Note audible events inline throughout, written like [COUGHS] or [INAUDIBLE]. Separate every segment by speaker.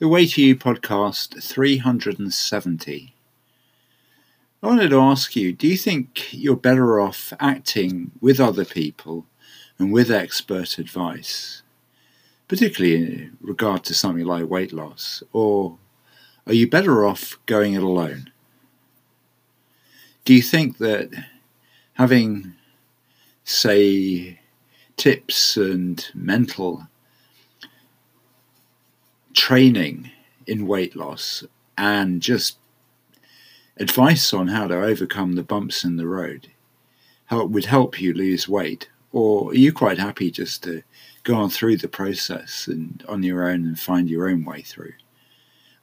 Speaker 1: The Way to You podcast 370. I wanted to ask you do you think you're better off acting with other people and with expert advice, particularly in regard to something like weight loss, or are you better off going it alone? Do you think that having, say, tips and mental training in weight loss and just advice on how to overcome the bumps in the road help, would help you lose weight? Or are you quite happy just to go on through the process and on your own and find your own way through?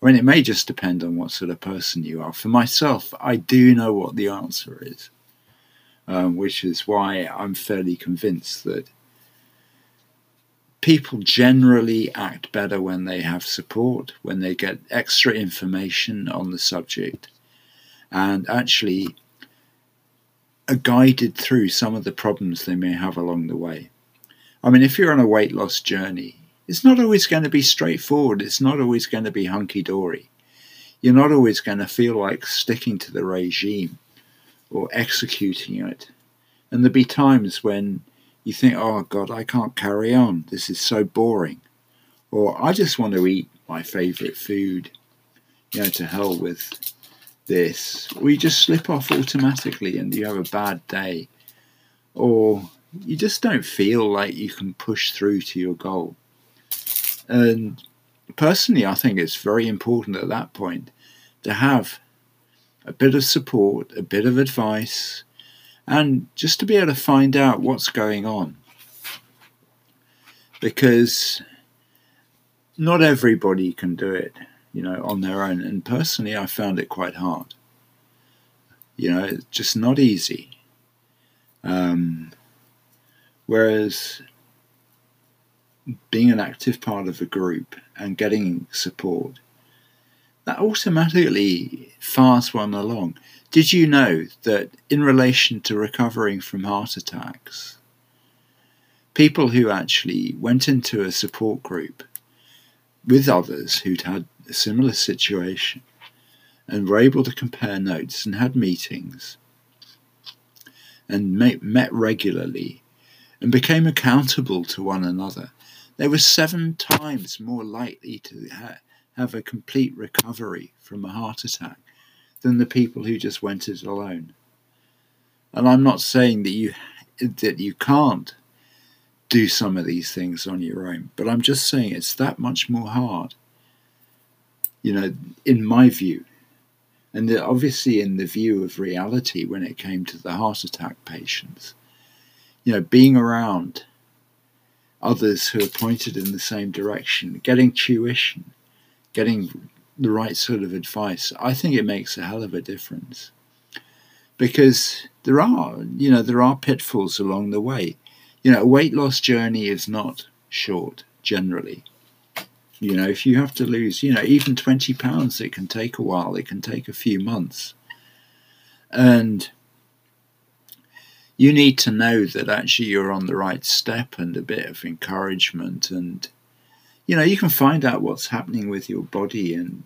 Speaker 1: I mean, it may just depend on what sort of person you are. For myself, I do know what the answer is, um, which is why I'm fairly convinced that people generally act better when they have support, when they get extra information on the subject, and actually are guided through some of the problems they may have along the way. I mean, if you're on a weight loss journey, it's not always going to be straightforward, it's not always going to be hunky dory. You're not always going to feel like sticking to the regime or executing it. And there'll be times when you think, oh God, I can't carry on. This is so boring. Or I just want to eat my favourite food. You know, to hell with this. Or you just slip off automatically and you have a bad day. Or you just don't feel like you can push through to your goal. And personally, I think it's very important at that point to have a bit of support, a bit of advice, and just to be able to find out what's going on. Because not everybody can do it, you know, on their own. And personally, I found it quite hard. You know, it's just not easy. Um, whereas being an active part of a group and getting support, that automatically fast one along. Did you know that in relation to recovering from heart attacks, people who actually went into a support group with others who'd had a similar situation and were able to compare notes and had meetings and met regularly and became accountable to one another, they were seven times more likely to have a complete recovery from a heart attack than the people who just went it alone. And I'm not saying that you that you can't do some of these things on your own, but I'm just saying it's that much more hard. You know, in my view, and obviously in the view of reality when it came to the heart attack patients, you know, being around others who are pointed in the same direction, getting tuition, getting the right sort of advice, I think it makes a hell of a difference. Because there are, you know, there are pitfalls along the way. You know, a weight loss journey is not short generally. You know, if you have to lose, you know, even 20 pounds, it can take a while, it can take a few months. And you need to know that actually you're on the right step and a bit of encouragement and you know, you can find out what's happening with your body and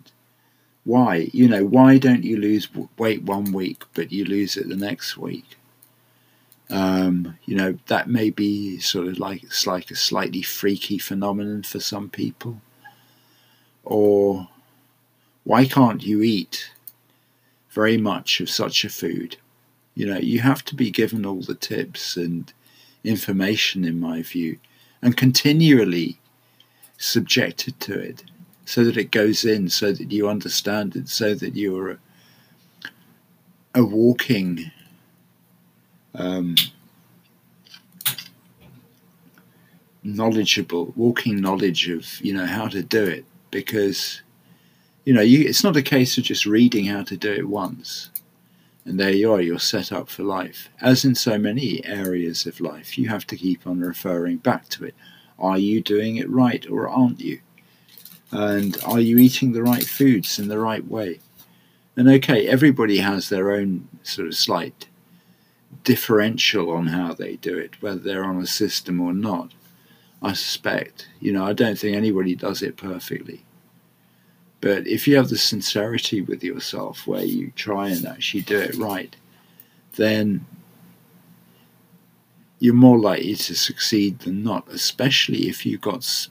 Speaker 1: why. You know, why don't you lose weight one week but you lose it the next week? Um, you know, that may be sort of like it's like a slightly freaky phenomenon for some people. Or why can't you eat very much of such a food? You know, you have to be given all the tips and information, in my view, and continually subjected to it so that it goes in, so that you understand it, so that you're a, a walking um, knowledgeable, walking knowledge of you know how to do it. Because you know you, it's not a case of just reading how to do it once and there you are you're set up for life. As in so many areas of life you have to keep on referring back to it are you doing it right or aren't you? And are you eating the right foods in the right way? And okay, everybody has their own sort of slight differential on how they do it, whether they're on a system or not. I suspect, you know, I don't think anybody does it perfectly. But if you have the sincerity with yourself where you try and actually do it right, then you're more likely to succeed than not, especially if you've got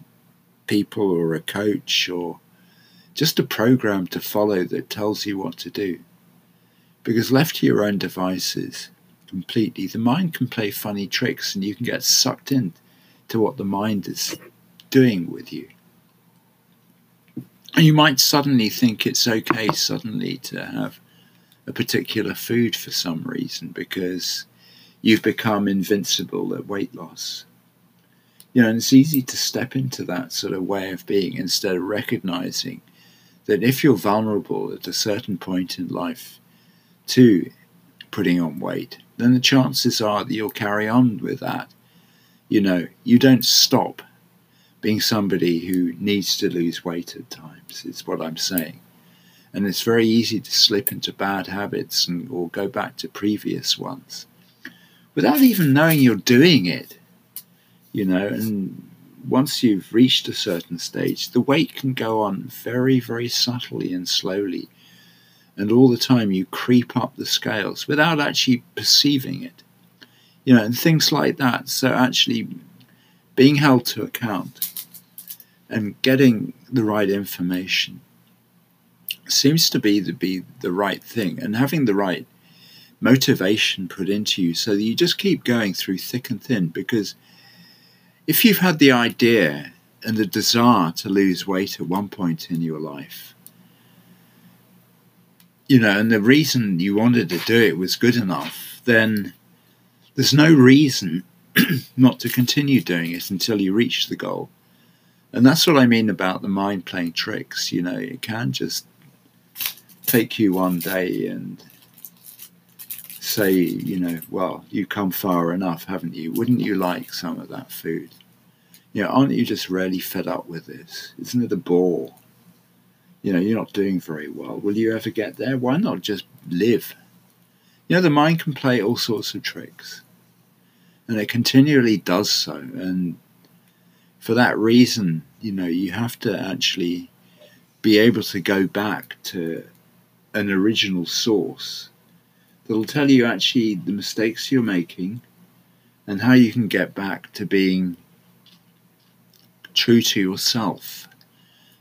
Speaker 1: people or a coach or just a program to follow that tells you what to do. Because left to your own devices completely, the mind can play funny tricks and you can get sucked in to what the mind is doing with you. And you might suddenly think it's okay suddenly to have a particular food for some reason because you've become invincible at weight loss. You know, and it's easy to step into that sort of way of being instead of recognizing that if you're vulnerable at a certain point in life to putting on weight, then the chances are that you'll carry on with that. You know, you don't stop being somebody who needs to lose weight at times, is what I'm saying. And it's very easy to slip into bad habits and or go back to previous ones without even knowing you're doing it. You know, and once you've reached a certain stage, the weight can go on very, very subtly and slowly. And all the time you creep up the scales without actually perceiving it. You know, and things like that. So actually being held to account and getting the right information seems to be the be the right thing and having the right motivation put into you so that you just keep going through thick and thin because if you've had the idea and the desire to lose weight at one point in your life, you know, and the reason you wanted to do it was good enough, then there's no reason [CLEARS THROAT] not to continue doing it until you reach the goal. And that's what I mean about the mind playing tricks. You know, it can just take you one day and say, you know, well, you've come far enough, haven't you? Wouldn't you like some of that food? You know, aren't you just really fed up with this? Isn't it a bore? You know, you're not doing very well. Will you ever get there? Why not just live? You know, the mind can play all sorts of tricks, and it continually does so. And for that reason, you know, you have to actually be able to go back to an original source that'll tell you actually the mistakes you're making and how you can get back to being true to yourself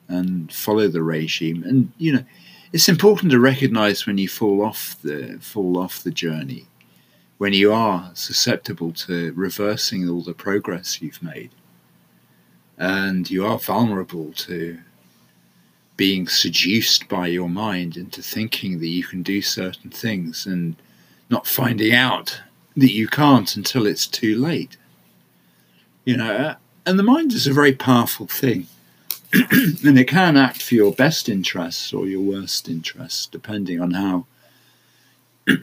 Speaker 1: and follow the regime. And you know it's important to recognize when you fall off the fall off the journey when you are susceptible to reversing all the progress you've made. And you are vulnerable to being seduced by your mind into thinking that you can do certain things and not finding out that you can't until it's too late. You know, uh, and the mind is a very powerful thing. [CLEARS THROAT] and it can act for your best interests or your worst interests, depending on how [CLEARS THROAT]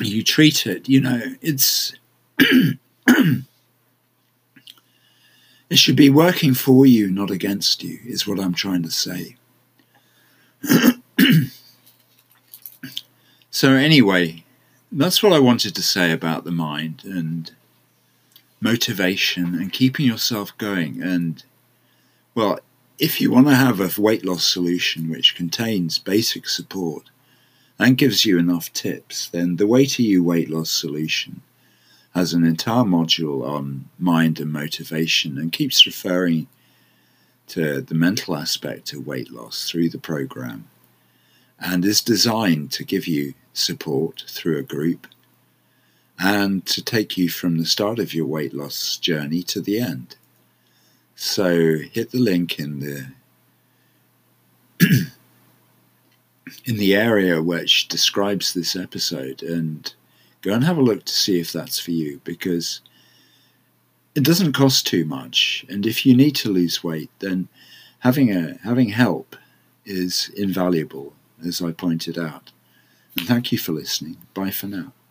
Speaker 1: you treat it. You know, it's. [CLEARS THROAT] it should be working for you, not against you, is what I'm trying to say. [COUGHS] so, anyway, that's what I wanted to say about the mind and motivation and keeping yourself going. And, well, if you want to have a weight loss solution which contains basic support and gives you enough tips, then the Way to You weight loss solution has an entire module on mind and motivation and keeps referring to the mental aspect of weight loss through the program and is designed to give you support through a group and to take you from the start of your weight loss journey to the end. So hit the link in the [CLEARS THROAT] in the area which describes this episode and go and have a look to see if that's for you because it doesn't cost too much and if you need to lose weight then having a having help is invaluable as I pointed out. And thank you for listening. Bye for now.